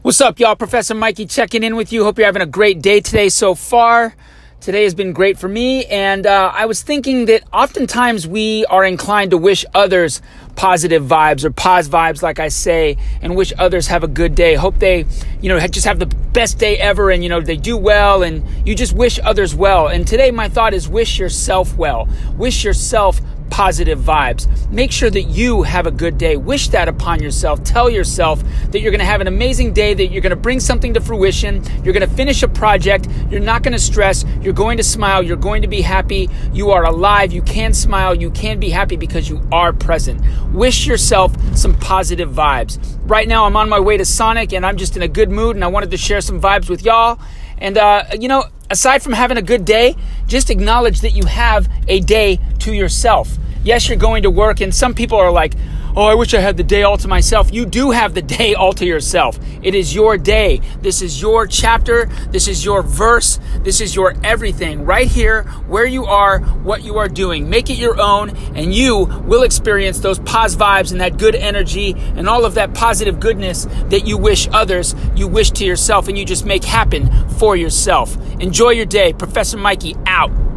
What's up, y'all? Professor Mikey checking in with you. Hope you're having a great day today so far. Today has been great for me, and uh, I was thinking that oftentimes we are inclined to wish others positive vibes or pos vibes, like I say, and wish others have a good day. Hope they, you know, just have the best day ever, and you know they do well, and you just wish others well. And today, my thought is wish yourself well. Wish yourself positive vibes. Make sure that you have a good day. Wish that upon yourself. Tell yourself that you're going to have an amazing day, that you're going to bring something to fruition. You're going to finish a project. You're not going to stress. You're going to smile. You're going to be happy. You are alive. You can smile. You can be happy because you are present. Wish yourself some positive vibes. Right now, I'm on my way to Sonic and I'm just in a good mood and I wanted to share some vibes with y'all. And, uh, you know, aside from having a good day, just acknowledge that you have a day to yourself. Yes, you're going to work, and some people are like, oh, I wish I had the day all to myself. You do have the day all to yourself. It is your day. This is your chapter. This is your verse. This is your everything right here, where you are, what you are doing. Make it your own, and you will experience those pos vibes and that good energy and all of that positive goodness that you wish others, you wish to yourself, and you just make happen for yourself. Enjoy your day. Professor Mikey out.